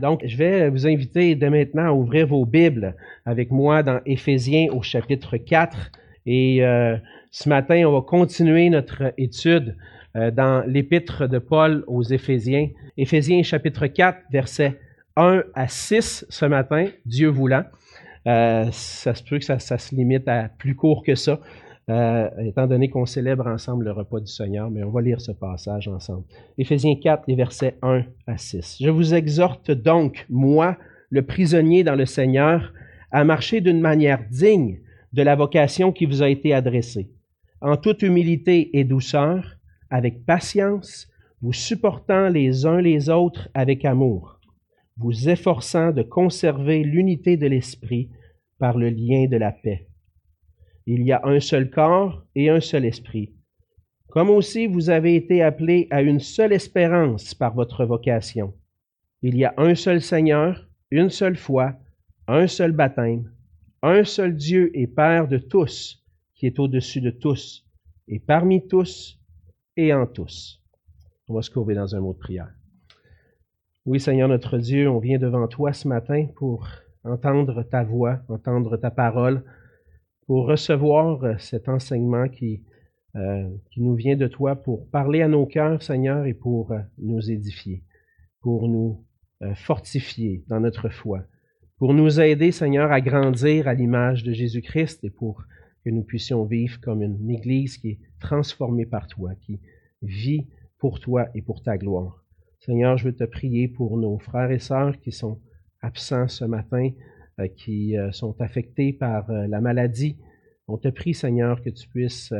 Donc, je vais vous inviter dès maintenant à ouvrir vos Bibles avec moi dans Éphésiens au chapitre 4. Et euh, ce matin, on va continuer notre étude euh, dans l'épître de Paul aux Éphésiens. Éphésiens chapitre 4, versets 1 à 6 ce matin, Dieu voulant. Euh, ça se peut que ça, ça, se limite à plus court que ça. Euh, étant donné qu'on célèbre ensemble le repas du Seigneur, mais on va lire ce passage ensemble. Éphésiens 4, les versets 1 à 6. Je vous exhorte donc, moi, le prisonnier dans le Seigneur, à marcher d'une manière digne de la vocation qui vous a été adressée, en toute humilité et douceur, avec patience, vous supportant les uns les autres avec amour, vous efforçant de conserver l'unité de l'esprit par le lien de la paix. Il y a un seul corps et un seul esprit. Comme aussi vous avez été appelés à une seule espérance par votre vocation. Il y a un seul Seigneur, une seule foi, un seul baptême, un seul Dieu et Père de tous, qui est au-dessus de tous, et parmi tous et en tous. On va se courber dans un mot de prière. Oui, Seigneur notre Dieu, on vient devant toi ce matin pour entendre ta voix, entendre ta parole, pour recevoir euh, cet enseignement qui, euh, qui nous vient de toi, pour parler à nos cœurs, Seigneur, et pour euh, nous édifier, pour nous fortifier dans notre foi, pour nous aider, Seigneur, à grandir à l'image de Jésus-Christ et pour que nous puissions vivre comme une Église qui est transformée par toi, qui vit pour toi et pour ta gloire. Seigneur, je veux te prier pour nos frères et sœurs qui sont absents ce matin, qui euh, sont affectés par euh, la maladie. On te prie, Seigneur, que tu puisses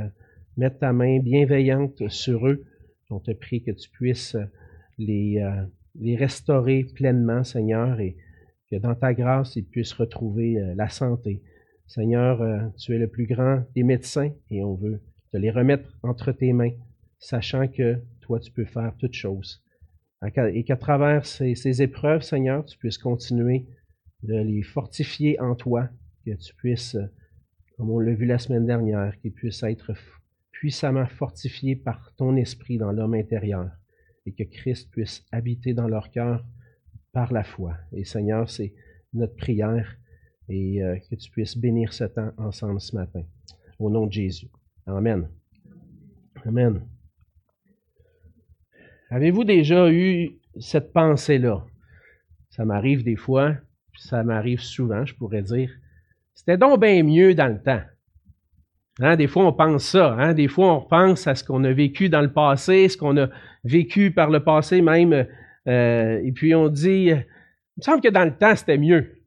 mettre ta main bienveillante sur eux. On te prie que tu puisses les, les restaurer pleinement, Seigneur, et que dans ta grâce, ils puissent retrouver la santé. Seigneur, tu es le plus grand des médecins et on veut te les remettre entre tes mains, sachant que toi, tu peux faire toutes choses. Et qu'à travers ces, épreuves, Seigneur, tu puisses continuer de les fortifier en toi, que tu puisses, comme on l'a vu la semaine dernière, qu'ils puissent être puissamment fortifiés par ton esprit dans l'homme intérieur et que Christ puisse habiter dans leur cœur par la foi. Et Seigneur, c'est notre prière et euh, que tu puisses bénir ce temps ensemble ce matin. Au nom de Jésus. Amen. Amen. Avez-vous déjà eu cette pensée-là? Ça m'arrive des fois, ça m'arrive souvent, je pourrais dire. C'était donc bien mieux dans le temps. Hein, des fois, on pense ça. Hein? Des fois, on pense à ce qu'on a vécu dans le passé, ce qu'on a vécu par le passé même. Euh, et puis, on dit, il me semble que dans le temps, c'était mieux.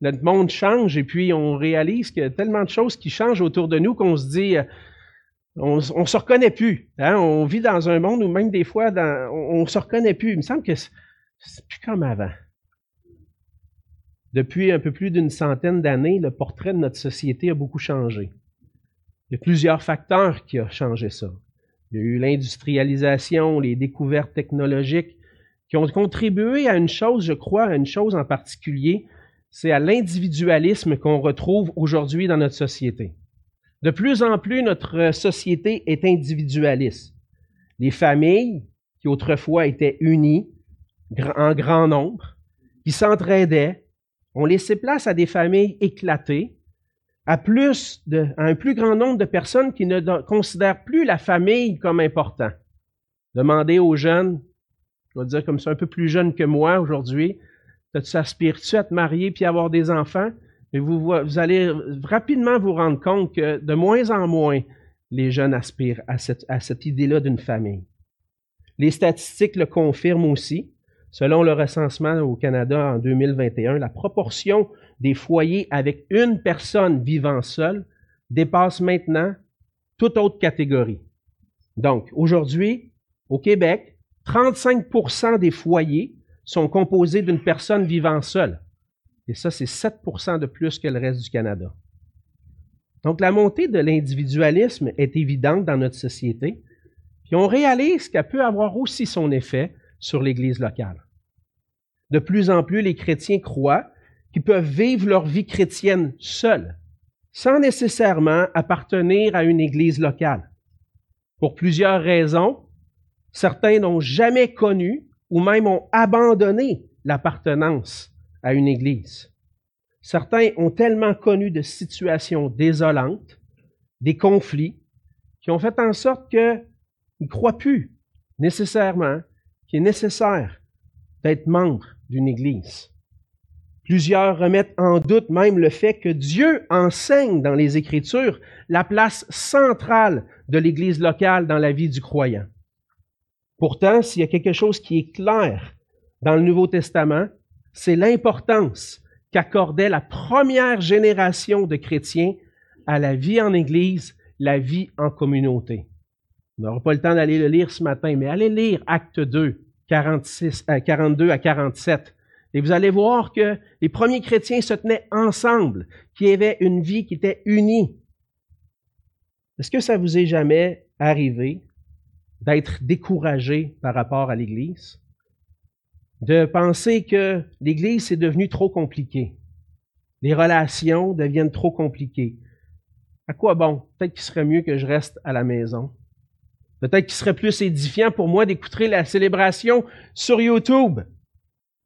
Notre monde change et puis on réalise qu'il y a tellement de choses qui changent autour de nous qu'on se dit, on ne se reconnaît plus. Hein? On vit dans un monde où même des fois, on ne se reconnaît plus. Il me semble que c'est plus comme avant. Depuis un peu plus d'une centaine d'années, le portrait de notre société a beaucoup changé. Il y a plusieurs facteurs qui ont changé ça. Il y a eu l'industrialisation, les découvertes technologiques qui ont contribué à une chose, je crois, à une chose en particulier, c'est à l'individualisme qu'on retrouve aujourd'hui dans notre société. De plus en plus, notre société est individualiste. Les familles, qui autrefois étaient unies en grand nombre, qui s'entraidaient, on laissait place à des familles éclatées, à, un plus grand nombre de personnes qui ne considèrent plus la famille comme important. Demandez aux jeunes, je vais dire comme ça, un peu plus jeunes que moi aujourd'hui, tu aspires-tu à te marier puis avoir des enfants? Mais vous, allez rapidement vous rendre compte que de moins en moins, les jeunes aspirent à cette idée-là d'une famille. Les statistiques le confirment aussi. Selon le recensement au Canada en 2021, la proportion des foyers avec une personne vivant seule dépasse maintenant toute autre catégorie. Donc, aujourd'hui, au Québec, 35% des foyers sont composés d'une personne vivant seule. Et ça, c'est 7% de plus que le reste du Canada. Donc, la montée de l'individualisme est évidente dans notre société, puis on réalise qu'elle peut avoir aussi son effet sur l'Église locale. De plus en plus, les chrétiens croient qu'ils peuvent vivre leur vie chrétienne seuls, sans nécessairement appartenir à une Église locale. Pour plusieurs raisons, certains n'ont jamais connu ou même ont abandonné l'appartenance à une Église. Certains ont tellement connu de situations désolantes, des conflits, qui ont fait en sorte qu'ils ne croient plus nécessairement qu'il est nécessaire d'être membre d'une Église. Plusieurs remettent en doute même le fait que Dieu enseigne dans les Écritures la place centrale de l'Église locale dans la vie du croyant. Pourtant, s'il y a quelque chose qui est clair dans le Nouveau Testament, c'est l'importance qu'accordait la première génération de chrétiens à la vie en Église, la vie en communauté. On n'aura pas le temps d'aller le lire ce matin, mais allez lire Acte 2, 46, 42 à 47. Et vous allez voir que les premiers chrétiens se tenaient ensemble, qui avaient une vie qui était unie. Est-ce que ça vous est jamais arrivé d'être découragé par rapport à l'Église? De penser que l'Église est devenue trop compliquée. Les relations deviennent trop compliquées. À quoi bon? Peut-être qu'il serait mieux que je reste à la maison. Peut-être qu'il serait plus édifiant pour moi d'écouter la célébration sur YouTube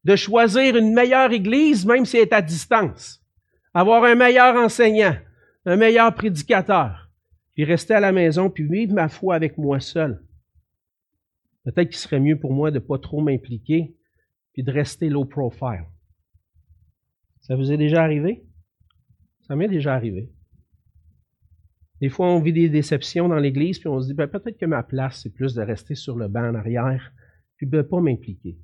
de choisir une meilleure église, même si elle est à distance. Avoir un meilleur enseignant, un meilleur prédicateur, puis rester à la maison, puis vivre ma foi avec moi seul. Peut-être qu'il serait mieux pour moi de ne pas trop m'impliquer, puis de rester low profile. Ça vous est déjà arrivé? Ça m'est déjà arrivé. Des fois, on vit des déceptions dans l'Église, puis on se dit, ben, peut-être que ma place, c'est plus de rester sur le banc en arrière, puis de ne pas m'impliquer.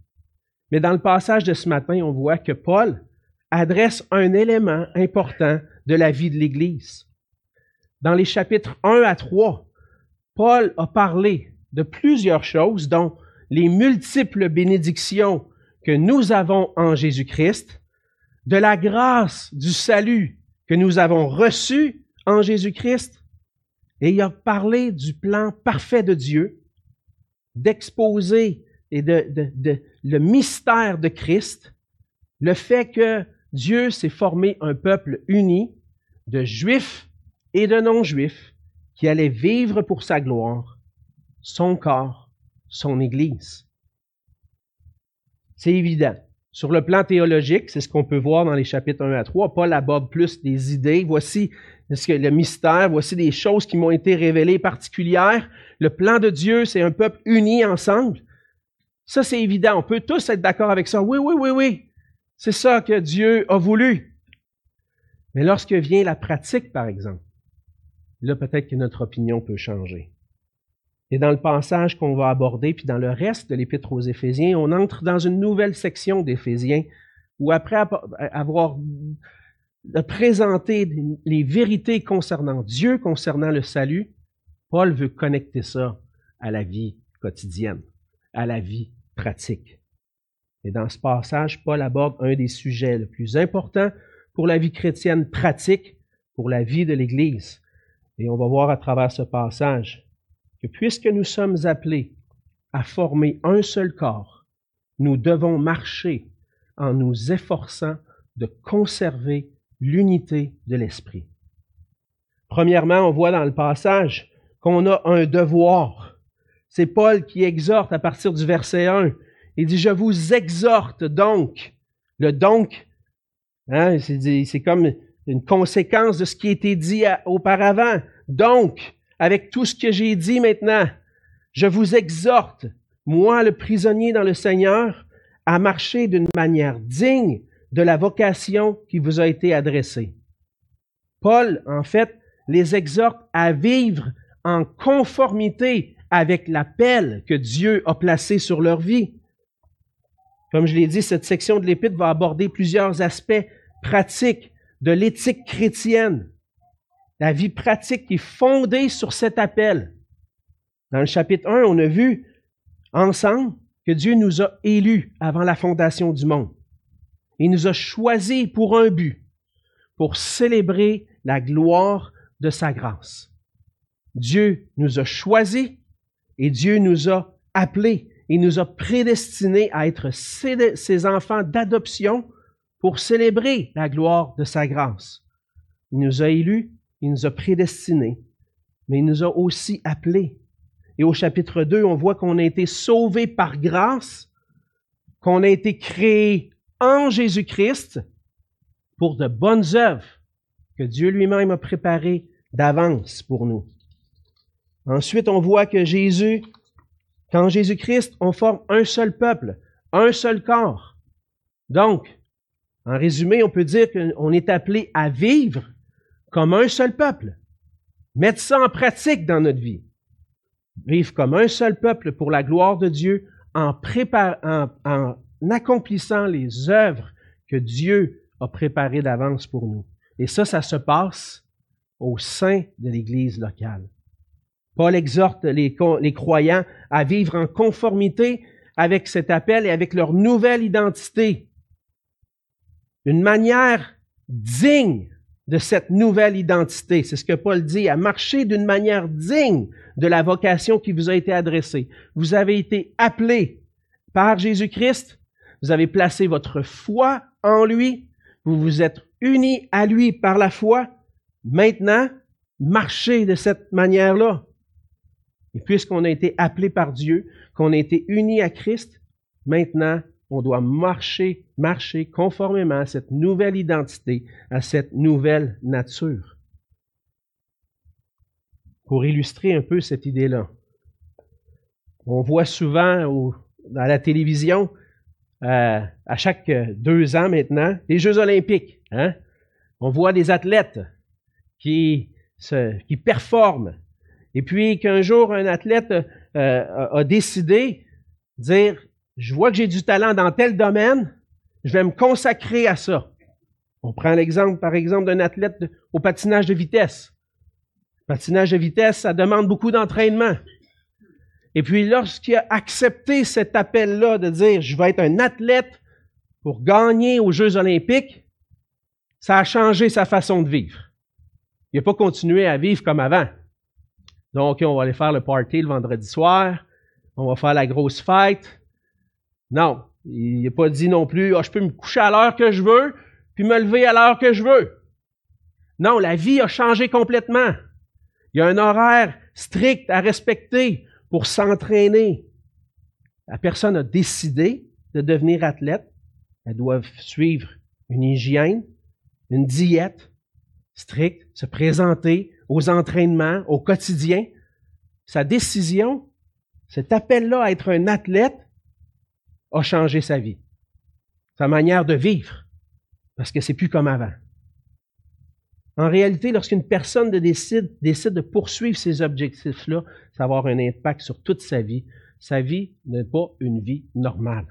Mais dans le passage de ce matin, on voit que Paul adresse un élément important de la vie de l'Église. Dans les chapitres 1 à 3, Paul a parlé de plusieurs choses, dont les multiples bénédictions que nous avons en Jésus-Christ, de la grâce du salut que nous avons reçu en Jésus-Christ, et il a parlé du plan parfait de Dieu, d'exposer et de, le mystère de Christ, le fait que Dieu s'est formé un peuple uni de juifs et de non-juifs qui allaient vivre pour sa gloire, son corps, son Église. C'est évident. Sur le plan théologique, c'est ce qu'on peut voir dans les chapitres 1 à 3. Paul aborde plus des idées. Voici le mystère, voici des choses qui m'ont été révélées particulières. Le plan de Dieu, c'est un peuple uni ensemble. Ça, c'est évident. On peut tous être d'accord avec ça. Oui, oui, oui, oui. C'est ça que Dieu a voulu. Mais lorsque vient la pratique, par exemple, là, peut-être que notre opinion peut changer. Et dans le passage qu'on va aborder, puis dans le reste de l'Épître aux Éphésiens, on entre dans une nouvelle section d'Éphésiens où après avoir présenté les vérités concernant Dieu, concernant le salut, Paul veut connecter ça à la vie quotidienne à la vie pratique. Et dans ce passage, Paul aborde un des sujets les plus importants pour la vie chrétienne pratique, pour la vie de l'Église. Et on va voir à travers ce passage que puisque nous sommes appelés à former un seul corps, nous devons marcher en nous efforçant de conserver l'unité de l'Esprit. Premièrement, on voit dans le passage qu'on a un devoir c'est Paul qui exhorte à partir du verset 1. Il dit, je vous exhorte donc. Le donc, hein, c'est comme une conséquence de ce qui a été dit auparavant. Donc, avec tout ce que j'ai dit maintenant, je vous exhorte, moi le prisonnier dans le Seigneur, à marcher d'une manière digne de la vocation qui vous a été adressée. Paul, en fait, les exhorte à vivre en conformité avec l'appel que Dieu a placé sur leur vie. Comme je l'ai dit, cette section de l'Épître va aborder plusieurs aspects pratiques de l'éthique chrétienne. La vie pratique qui est fondée sur cet appel. Dans le chapitre 1, on a vu ensemble que Dieu nous a élus avant la fondation du monde. Il nous a choisis pour un but, pour célébrer la gloire de sa grâce. Dieu nous a choisis et Dieu nous a appelés, il nous a prédestinés à être ses enfants d'adoption pour célébrer la gloire de sa grâce. Il nous a élus, il nous a prédestinés, mais il nous a aussi appelés. Et au chapitre 2, on voit qu'on a été sauvés par grâce qu'on a été créé en Jésus-Christ pour de bonnes œuvres que Dieu lui-même a préparées d'avance pour nous. Ensuite, on voit que Jésus, qu'en Jésus-Christ, on forme un seul peuple, un seul corps. Donc, en résumé, on peut dire qu'on est appelé à vivre comme un seul peuple. Mettre ça en pratique dans notre vie. Vivre comme un seul peuple pour la gloire de Dieu en, en, en accomplissant les œuvres que Dieu a préparées d'avance pour nous. Et ça, ça se passe au sein de l'Église locale. Paul exhorte les, les, croyants à vivre en conformité avec cet appel et avec leur nouvelle identité. Une manière digne de cette nouvelle identité. C'est ce que Paul dit, à marcher d'une manière digne de la vocation qui vous a été adressée. Vous avez été appelés par Jésus-Christ, vous avez placé votre foi en lui, vous vous êtes unis à lui par la foi. Maintenant, marchez de cette manière-là. Et puisqu'on a été appelé par Dieu, qu'on a été unis à Christ, maintenant, on doit marcher, marcher conformément à cette nouvelle identité, à cette nouvelle nature. Pour illustrer un peu cette idée-là, on voit souvent à la télévision, euh, à chaque deux ans maintenant, les Jeux olympiques. Hein? On voit des athlètes qui, qui performent. Et puis qu'un jour, un athlète euh, a décidé de dire, je vois que j'ai du talent dans tel domaine, je vais me consacrer à ça. On prend l'exemple, par exemple, d'un athlète au patinage de vitesse. Patinage de vitesse, ça demande beaucoup d'entraînement. Et puis, lorsqu'il a accepté cet appel-là de dire, je vais être un athlète pour gagner aux Jeux olympiques, ça a changé sa façon de vivre. Il n'a pas continué à vivre comme avant. Donc, on va aller faire le party le vendredi soir, on va faire la grosse fête, non, il n'a pas dit non plus, ah, je peux me coucher à l'heure que je veux, puis me lever à l'heure que je veux. Non, la vie a changé complètement. Il y a un horaire strict à respecter pour s'entraîner. La personne a décidé de devenir athlète. Elle doit suivre une hygiène, une diète stricte, se présenter aux entraînements au quotidien. Sa décision, cet appel-là à être un athlète, a changé sa vie, sa manière de vivre, parce que c'est plus comme avant. En réalité, lorsqu'une personne décide, de poursuivre ces objectifs-là, ça va avoir un impact sur toute sa vie. Sa vie n'est pas une vie normale.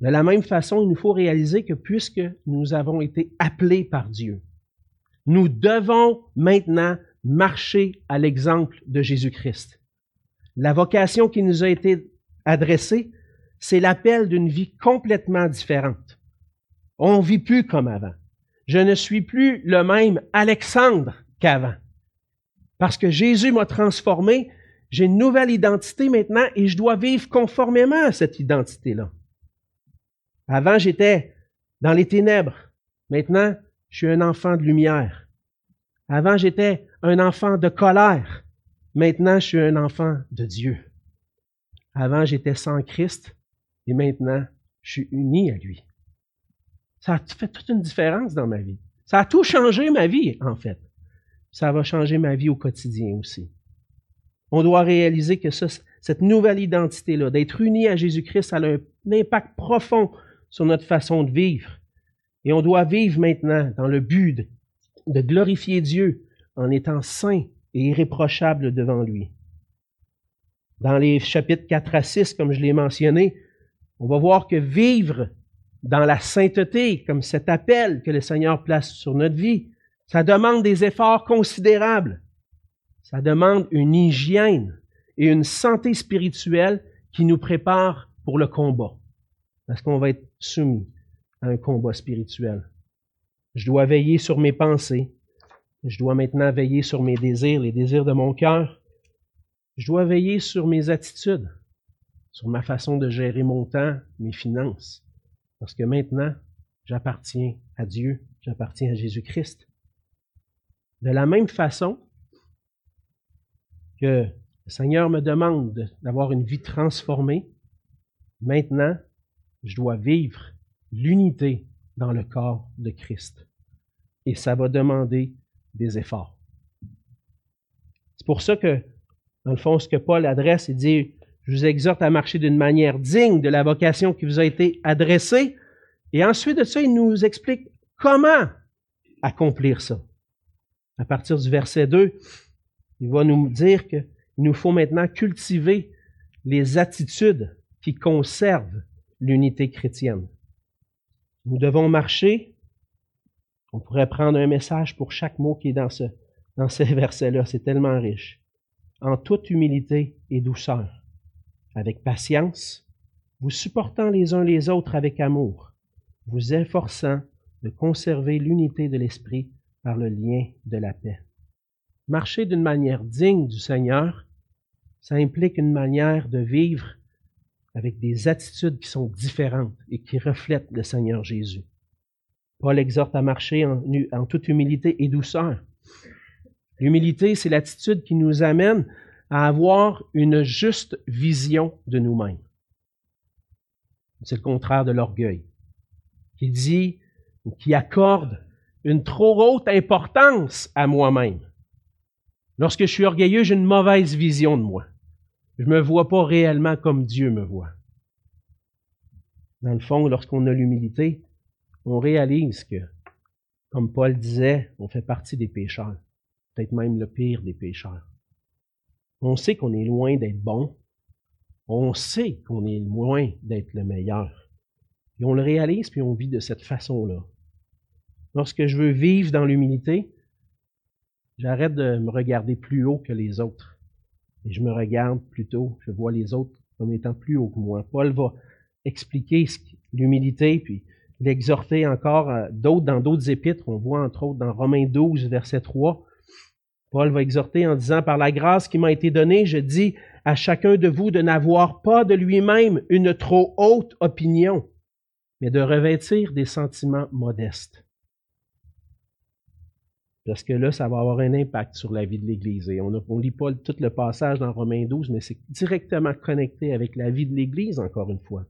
De la même façon, il nous faut réaliser que puisque nous avons été appelés par Dieu, nous devons maintenant marcher à l'exemple de Jésus-Christ. La vocation qui nous a été adressée, c'est l'appel d'une vie complètement différente. On vit plus comme avant. Je ne suis plus le même Alexandre qu'avant. Parce que Jésus m'a transformé, j'ai une nouvelle identité maintenant et je dois vivre conformément à cette identité-là. Avant, j'étais dans les ténèbres. Maintenant, je suis un enfant de lumière. Avant, j'étais un enfant de colère. Maintenant, je suis un enfant de Dieu. Avant, j'étais sans Christ. Et maintenant, je suis uni à lui. Ça a fait toute une différence dans ma vie. Ça a tout changé ma vie, en fait. Ça va changer ma vie au quotidien aussi. On doit réaliser que cette nouvelle identité-là, d'être uni à Jésus-Christ, a un impact profond sur notre façon de vivre. Et on doit vivre maintenant dans le but de glorifier Dieu en étant saint et irréprochable devant lui. Dans les chapitres 4 à 6, comme je l'ai mentionné, on va voir que vivre dans la sainteté, comme cet appel que le Seigneur place sur notre vie, ça demande des efforts considérables. Ça demande une hygiène et une santé spirituelle qui nous prépare pour le combat. Parce qu'on va être soumis à un combat spirituel. Je dois veiller sur mes pensées. Je dois maintenant veiller sur mes désirs, les désirs de mon cœur. Je dois veiller sur mes attitudes sur ma façon de gérer mon temps, mes finances. Parce que maintenant, j'appartiens à Dieu, j'appartiens à Jésus-Christ. De la même façon que le Seigneur me demande d'avoir une vie transformée, Maintenant, je dois vivre l'unité dans le corps de Christ. Et ça va demander des efforts. C'est pour ça que, dans le fond, ce que Paul adresse, il dit, je vous exhorte à marcher d'une manière digne de la vocation qui vous a été adressée. Et ensuite de ça, il nous explique comment accomplir ça. À partir du verset 2, il va nous dire qu'il nous faut maintenant cultiver les attitudes qui conservent l'unité chrétienne. Nous devons marcher. On pourrait prendre un message pour chaque mot qui est dans, ce, dans ces versets-là. C'est tellement riche. En toute humilité et douceur, avec patience, vous supportant les uns les autres avec amour, vous efforçant de conserver l'unité de l'esprit par le lien de la paix. Marcher d'une manière digne du Seigneur, ça implique une manière de vivre avec des attitudes qui sont différentes et qui reflètent le Seigneur Jésus. Paul exhorte à marcher en, en toute humilité et douceur. L'humilité, c'est l'attitude qui nous amène à avoir une juste vision de nous-mêmes. C'est le contraire de l'orgueil, qui dit, qui accorde une trop haute importance à moi-même. Lorsque je suis orgueilleux, j'ai une mauvaise vision de moi. Je ne me vois pas réellement comme Dieu me voit. Dans le fond, lorsqu'on a l'humilité, on réalise que, comme Paul disait, on fait partie des pécheurs, peut-être même le pire des pécheurs. On sait qu'on est loin d'être bon, on sait qu'on est loin d'être le meilleur. Et on le réalise, puis on vit de cette façon-là. Lorsque je veux vivre dans l'humilité, j'arrête de me regarder plus haut que les autres et je me regarde plutôt, je vois les autres comme étant plus haut que moi. Paul va expliquer l'humilité, puis l'exhorter encore d'autres dans d'autres épîtres. On voit entre autres dans Romains 12, verset 3. Paul va exhorter en disant, par la grâce qui m'a été donnée, je dis à chacun de vous de n'avoir pas de lui-même une trop haute opinion, mais de revêtir des sentiments modestes parce que là, ça va avoir un impact sur la vie de l'Église. Et on ne lit pas tout le passage dans Romains 12, mais c'est directement connecté avec la vie de l'Église, encore une fois,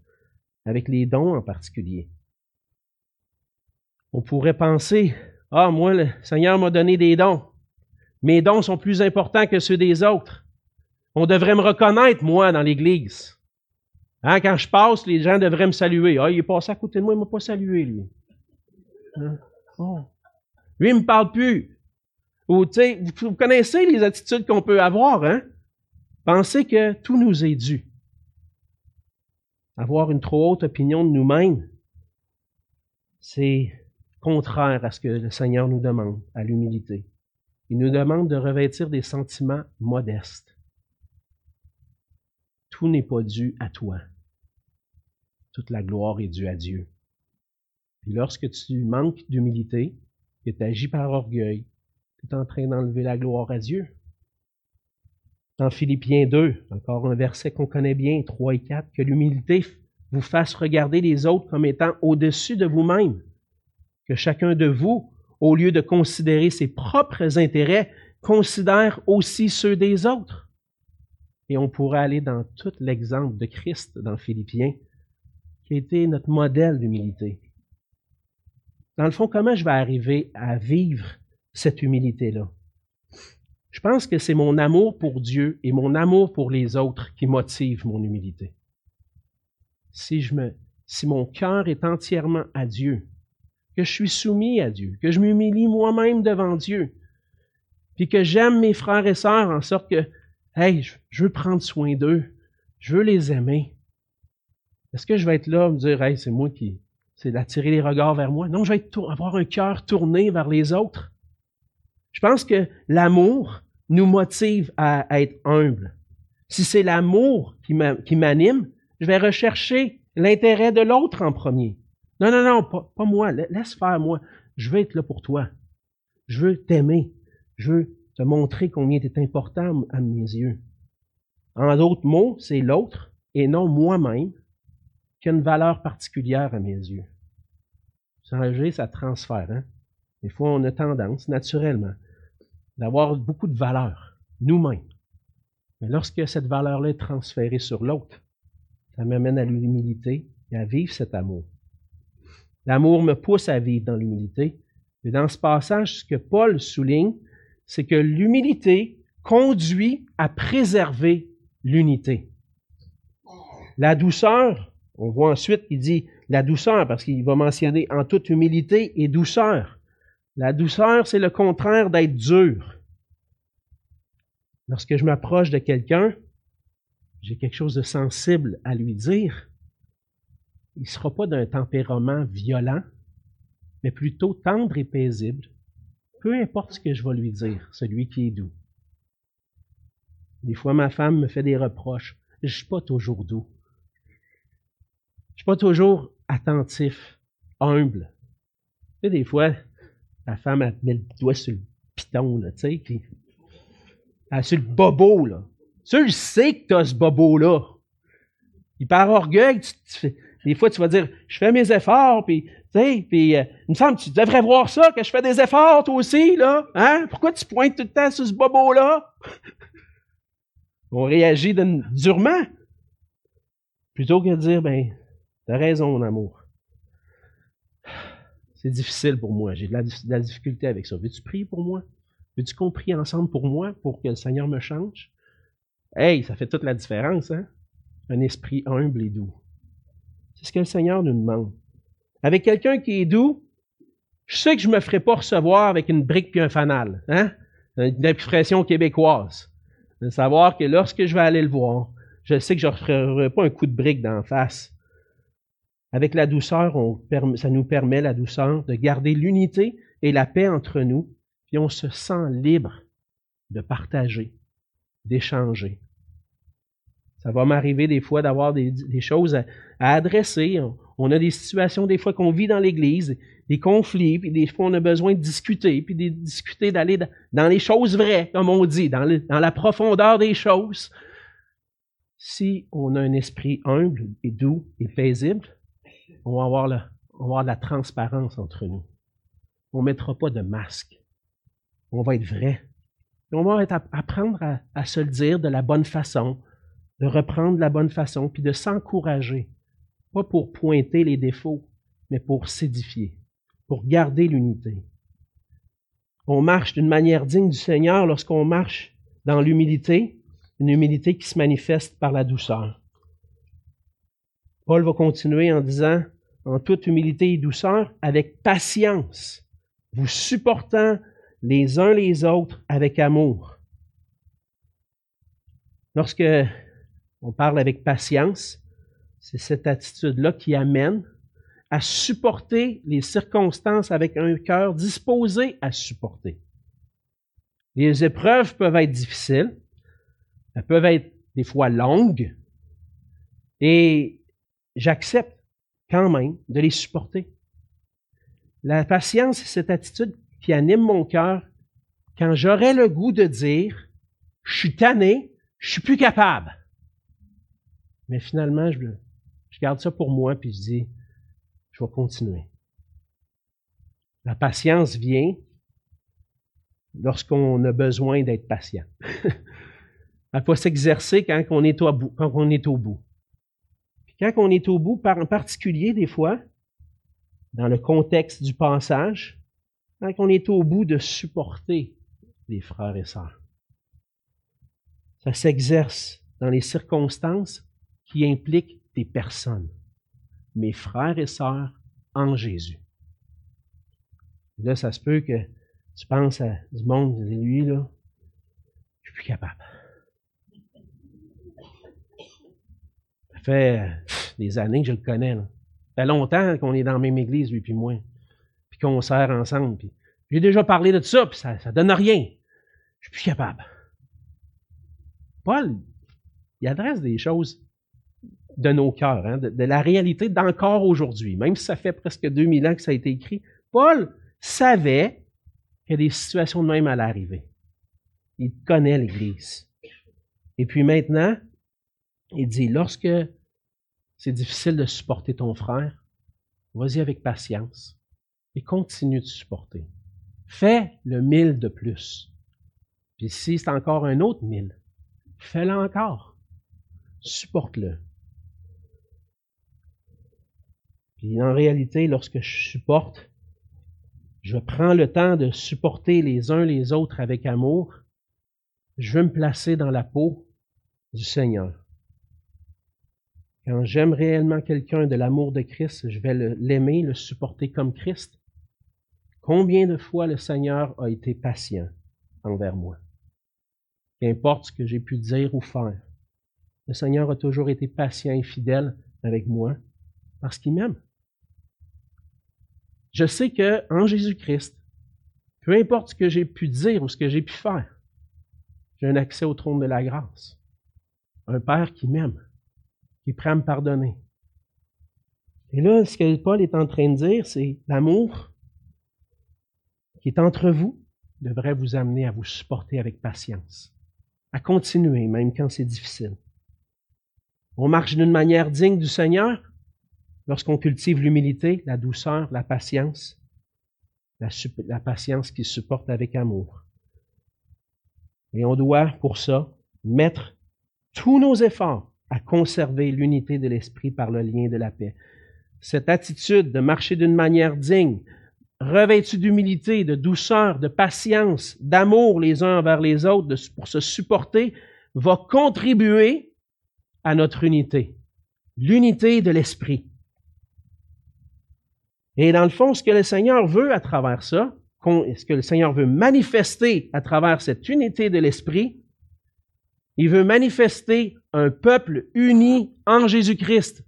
avec les dons en particulier. On pourrait penser, ah, moi, le Seigneur m'a donné des dons. Mes dons sont plus importants que ceux des autres. On devrait me reconnaître, moi, dans l'Église. Hein, quand je passe, les gens devraient me saluer. Ah, il est passé à côté de moi, il ne m'a pas salué, lui. Hein? Lui, il me parle plus. Sais, vous connaissez les attitudes qu'on peut avoir, hein? Pensez que tout nous est dû. Avoir une trop haute opinion de nous-mêmes, c'est contraire à ce que le Seigneur nous demande, à l'humilité. Il nous demande de revêtir des sentiments modestes. Tout n'est pas dû à toi. Toute la gloire est due à Dieu. Puis lorsque tu manques d'humilité, que tu agis par orgueil, tu es en train d'enlever la gloire à Dieu. Dans Philippiens 2, encore un verset qu'on connaît bien, 3 et 4, que l'humilité vous fasse regarder les autres comme étant au-dessus de vous-même. Que chacun de vous, au lieu de considérer ses propres intérêts, considère aussi ceux des autres. Et on pourrait aller dans tout l'exemple de Christ dans Philippiens, qui a été notre modèle d'humilité. Dans le fond, comment je vais arriver à vivre cette humilité-là? Je pense que c'est mon amour pour Dieu et mon amour pour les autres qui motive mon humilité. Si, je me, si mon cœur est entièrement à Dieu, que je suis soumis à Dieu, que je m'humilie moi-même devant Dieu, puis que j'aime mes frères et sœurs en sorte que, hey, je veux prendre soin d'eux, je veux les aimer. Est-ce que je vais être là, me dire, hey, c'est moi qui, c'est d'attirer les regards vers moi? Non, je vais avoir un cœur tourné vers les autres. Je pense que l'amour nous motive à, être humble. Si c'est l'amour qui m'anime, je vais rechercher l'intérêt de l'autre en premier. Non, non, non, pas, moi. Laisse faire moi. Je veux être là pour toi. Je veux t'aimer. Je veux te montrer combien tu es important à mes yeux. En d'autres mots, c'est l'autre et non moi-même qui a une valeur particulière à mes yeux. Changer, ça transfère. Hein? Des fois, on a tendance, naturellement, d'avoir beaucoup de valeur, nous-mêmes. Mais lorsque cette valeur-là est transférée sur l'autre, Ça m'amène à l'humilité et à vivre cet amour. L'amour me pousse à vivre dans l'humilité. Et dans ce passage, ce que Paul souligne, c'est que l'humilité conduit à préserver l'unité. La douceur, on voit ensuite qu'il dit la douceur, parce qu'il va mentionner en toute humilité et douceur. La douceur, c'est le contraire d'être dur. Lorsque je m'approche de quelqu'un, j'ai quelque chose de sensible à lui dire, il ne sera pas d'un tempérament violent, mais plutôt tendre et paisible, peu importe ce que je vais lui dire, celui qui est doux. Des fois, ma femme me fait des reproches. Je ne suis pas toujours doux. Je ne suis pas toujours attentif, humble. Tu des fois, la femme, met le doigt sur le piton, là, tu sais, puis elle sur le bobo, là. Tu le sais que tu as ce bobo-là. Il par orgueil, des fois, tu vas dire, je fais mes efforts, puis, tu sais, puis, euh, il me semble, tu devrais voir ça, que je fais des efforts, toi aussi, là. Hein? Pourquoi tu pointes tout le temps sur ce bobo-là? On réagit durement. Plutôt que de dire, ben, t'as raison, mon amour. C'est difficile pour moi. J'ai de, la, difficulté avec ça. Veux-tu prier pour moi? Veux-tu qu'on prie ensemble pour moi, pour que le Seigneur me change? Hey, ça fait toute la différence, hein? Un esprit humble et doux. Ce que le Seigneur nous demande. Avec quelqu'un qui est doux, je sais que je ne me ferai pas recevoir avec une brique puis un fanal, hein? Une expression québécoise. De savoir que lorsque je vais aller le voir, je sais que je ne ferai pas un coup de brique d'en face. Avec la douceur, ça nous permet, la douceur, de garder l'unité et la paix entre nous, puis on se sent libre de partager, d'échanger. Ça va m'arriver des fois d'avoir des, choses à, adresser. On, a des situations des fois qu'on vit dans l'Église, des conflits, puis des fois on a besoin de discuter, puis de discuter, d'aller dans les choses vraies, comme on dit, dans, la profondeur des choses. Si on a un esprit humble et doux et paisible, on va avoir, de la transparence entre nous. On ne mettra pas de masque. On va être vrai. on va apprendre à, se le dire de la bonne façon, de reprendre la bonne façon, puis de s'encourager. Pas pour pointer les défauts, mais pour s'édifier, pour garder l'unité. On marche d'une manière digne du Seigneur lorsqu'on marche dans l'humilité, une humilité qui se manifeste par la douceur. Paul va continuer en disant, en toute humilité et douceur, avec patience, vous supportant les uns les autres avec amour. Lorsque on parle avec patience, c'est cette attitude-là qui amène à supporter les circonstances avec un cœur disposé à supporter. Les épreuves peuvent être difficiles, elles peuvent être des fois longues, et j'accepte quand même de les supporter. La patience, c'est cette attitude qui anime mon cœur quand j'aurai le goût de dire, je suis tanné, je suis plus capable. Mais finalement, je, garde ça pour moi, puis je dis, je vais continuer. La patience vient lorsqu'on a besoin d'être patient. Elle peut s'exercer quand on est au bout. Quand on est au bout. Puis quand on est au bout, en particulier des fois, dans le contexte du passage, quand on est au bout de supporter les frères et sœurs. Ça s'exerce dans les circonstances qui implique des personnes, mes frères et sœurs en Jésus. Là, ça se peut que tu penses à du monde, lui, là, je suis plus capable. Ça fait des années que je le connais. Là. Ça fait longtemps qu'on est dans la même église, lui puis moi, puis qu'on sert ensemble. Puis j'ai déjà parlé de ça, puis ça ne donne rien. Je suis plus capable. Paul, il adresse des choses de nos cœurs, hein, de, la réalité d'encore aujourd'hui, même si ça fait presque 2000 ans que ça a été écrit. Paul savait a des situations de même à l'arrivée. Il connaît l'Église. Et puis maintenant, il dit, lorsque c'est difficile de supporter ton frère, vas-y avec patience et continue de supporter. Fais le mille de plus. Puis si c'est encore un autre mille, fais-le encore. Supporte-le. Puis en réalité, lorsque je supporte, je prends le temps de supporter les uns les autres avec amour, je veux me placer dans la peau du Seigneur. Quand j'aime réellement quelqu'un de l'amour de Christ, je vais l'aimer, le, supporter comme Christ. Combien de fois le Seigneur a été patient envers moi? Qu'importe ce que j'ai pu dire ou faire, le Seigneur a toujours été patient et fidèle avec moi parce qu'il m'aime. Je sais que en Jésus-Christ, peu importe ce que j'ai pu dire ou ce que j'ai pu faire, j'ai un accès au trône de la grâce. Un Père qui m'aime, qui est prêt à me pardonner. Et là, ce que Paul est en train de dire, c'est l'amour qui est entre vous devrait vous amener à vous supporter avec patience, à continuer même quand c'est difficile. On marche d'une manière digne du Seigneur lorsqu'on cultive l'humilité, la douceur, la patience, la, patience qui supporte avec amour. Et on doit, pour ça, mettre tous nos efforts à conserver l'unité de l'esprit par le lien de la paix. Cette attitude de marcher d'une manière digne, revêtue d'humilité, de douceur, de patience, d'amour les uns envers les autres, pour se supporter, va contribuer à notre unité, l'unité de l'esprit. Et dans le fond, ce que le Seigneur veut à travers ça, ce que le Seigneur veut manifester à travers cette unité de l'esprit, il veut manifester un peuple uni en Jésus-Christ.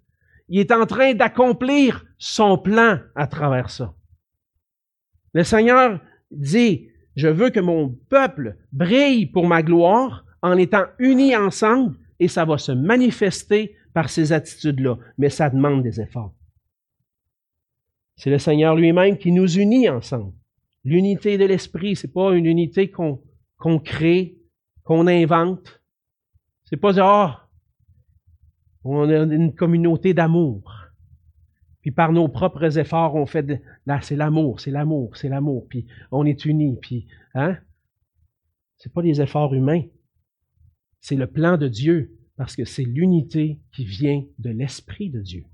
Il est en train d'accomplir son plan à travers ça. Le Seigneur dit, je veux que mon peuple brille pour ma gloire en étant unis ensemble et ça va se manifester par ces attitudes-là, mais ça demande des efforts. C'est le Seigneur lui-même qui nous unit ensemble. L'unité de l'esprit, c'est pas une unité qu'on crée, qu'on invente. C'est pas ah, on a une communauté d'amour. Puis par nos propres efforts, on fait de, là, c'est l'amour, c'est l'amour, c'est l'amour. Puis on est unis. Puis hein, c'est pas des efforts humains. C'est le plan de Dieu, parce que c'est l'unité qui vient de l'Esprit de Dieu.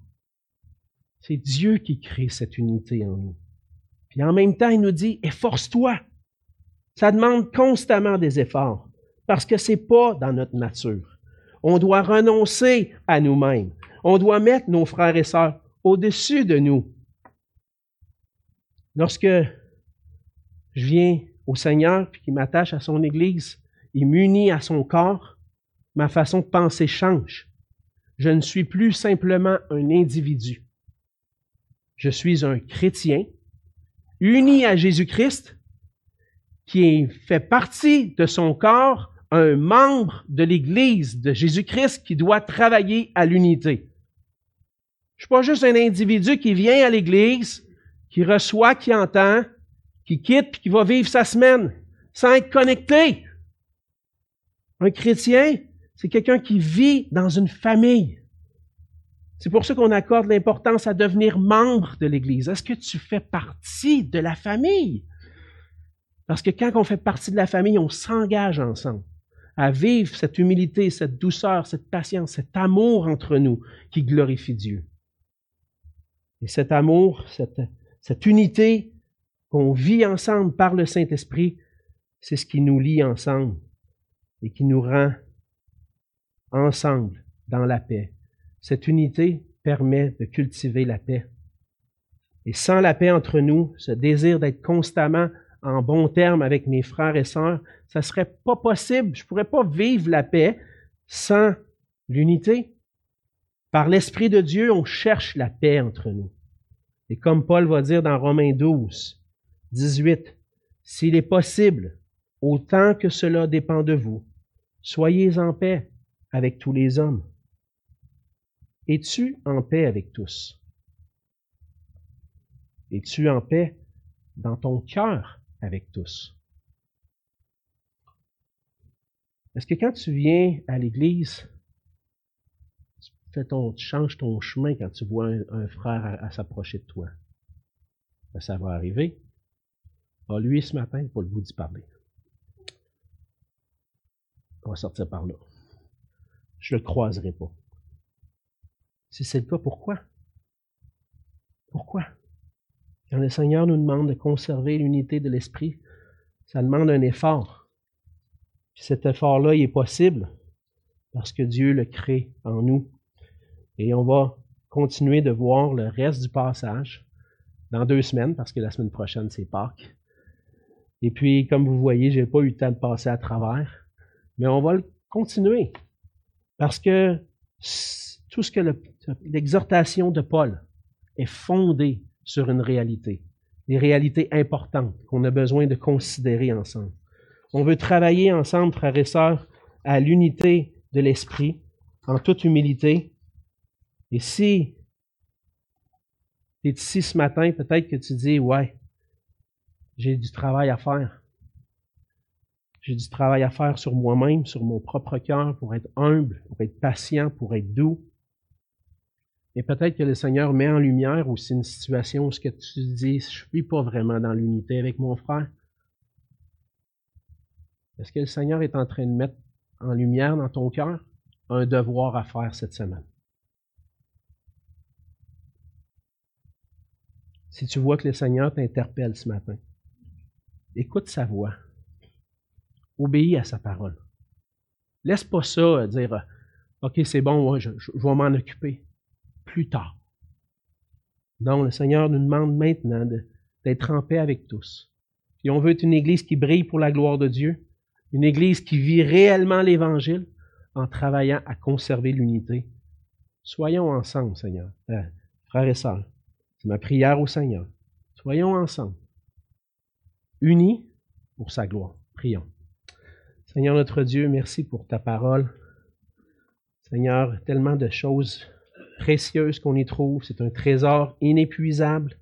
C'est Dieu qui crée cette unité en nous. Puis en même temps, il nous dit, efforce-toi. Ça demande constamment des efforts, parce que c'est pas dans notre nature. On doit renoncer à nous-mêmes. On doit mettre nos frères et sœurs au-dessus de nous. Lorsque je viens au Seigneur puis qu'il m'attache à son Église, il m'unit à son corps, ma façon de penser change. Je ne suis plus simplement un individu. Je suis un chrétien uni à Jésus-Christ qui fait partie de son corps, un membre de l'Église de Jésus-Christ qui doit travailler à l'unité. Je suis pas juste un individu qui vient à l'Église, qui reçoit, qui entend, qui quitte, puis qui va vivre sa semaine sans être connecté. Un chrétien, c'est quelqu'un qui vit dans une famille. C'est pour ça qu'on accorde l'importance à devenir membre de l'Église. Est-ce que tu fais partie de la famille? Parce que quand on fait partie de la famille, on s'engage ensemble à vivre cette humilité, cette douceur, cette patience, cet amour entre nous qui glorifie Dieu. Et cet amour, cette, unité qu'on vit ensemble par le Saint-Esprit, c'est ce qui nous lie ensemble et qui nous rend ensemble dans la paix. Cette unité permet de cultiver la paix. Et sans la paix entre nous, ce désir d'être constamment en bon terme avec mes frères et sœurs, ça serait pas possible. Je pourrais pas vivre la paix sans l'unité. Par l'Esprit de Dieu, on cherche la paix entre nous. Et comme Paul va dire dans Romains 12, 18, s'il est possible, autant que cela dépend de vous, soyez en paix avec tous les hommes? Es-tu en paix avec tous? Es-tu en paix dans ton cœur avec tous? Est-ce que quand tu viens à l'Église, tu, changes ton chemin quand tu vois un, frère à, s'approcher de toi? Ben, ça va arriver. Ah, lui, ce matin, pas le goût d'y parler. On va sortir par là je ne le croiserai pas. Si c'est le cas, pourquoi? Pourquoi? Quand le Seigneur nous demande de conserver l'unité de l'Esprit, ça demande un effort. Puis cet effort-là, il est possible parce que Dieu le crée en nous. Et on va continuer de voir le reste du passage dans deux semaines, parce que la semaine prochaine, c'est Pâques. Et puis, comme vous voyez, je n'ai pas eu le temps de passer à travers, mais on va le continuer. Parce que tout ce que l'exhortation de Paul est fondée sur une réalité, des réalités importantes qu'on a besoin de considérer ensemble. On veut travailler ensemble, frères et sœurs, à l'unité de l'esprit, en toute humilité. Et si tu es ici ce matin, peut-être que tu dis, ouais, j'ai du travail à faire. J'ai du travail à faire sur moi-même, sur mon propre cœur, pour être humble, pour être patient, pour être doux. Et peut-être que le Seigneur met en lumière aussi une situation où ce que tu dis, je ne suis pas vraiment dans l'unité avec mon frère. Est-ce que le Seigneur est en train de mettre en lumière dans ton cœur un devoir à faire cette semaine? Si tu vois que le Seigneur t'interpelle ce matin, écoute sa voix. Obéis à sa parole. Laisse pas ça dire OK, c'est bon, je, je vais m'en occuper plus tard. Donc, le Seigneur nous demande maintenant d'être en paix avec tous. Et on veut être une Église qui brille pour la gloire de Dieu, une Église qui vit réellement l'Évangile en travaillant à conserver l'unité. Soyons ensemble, Seigneur. Euh, frères et sœurs, c'est ma prière au Seigneur. Soyons ensemble, unis pour sa gloire. Prions. Seigneur notre Dieu, merci pour ta parole. Seigneur, tellement de choses précieuse qu'on y trouve. C'est un trésor inépuisable.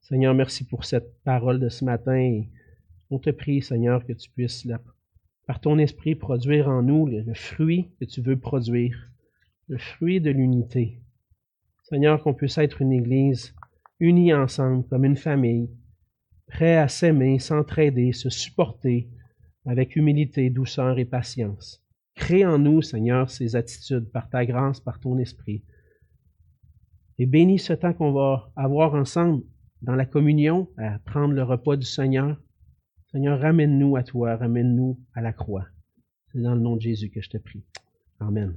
Seigneur, merci pour cette parole de ce matin. on te prie, Seigneur, que tu puisses, par ton esprit, produire en nous le, fruit que tu veux produire, le fruit de l'unité. Seigneur, qu'on puisse être une Église unie ensemble comme une famille, prêt à s'aimer, s'entraider, se supporter avec humilité, douceur et patience. Crée en nous, Seigneur, ces attitudes par ta grâce, par ton esprit. Et bénis ce temps qu'on va avoir ensemble dans la communion, à prendre le repas du Seigneur. Seigneur, ramène-nous à toi, ramène-nous à la croix. C'est dans le nom de Jésus que je te prie. Amen.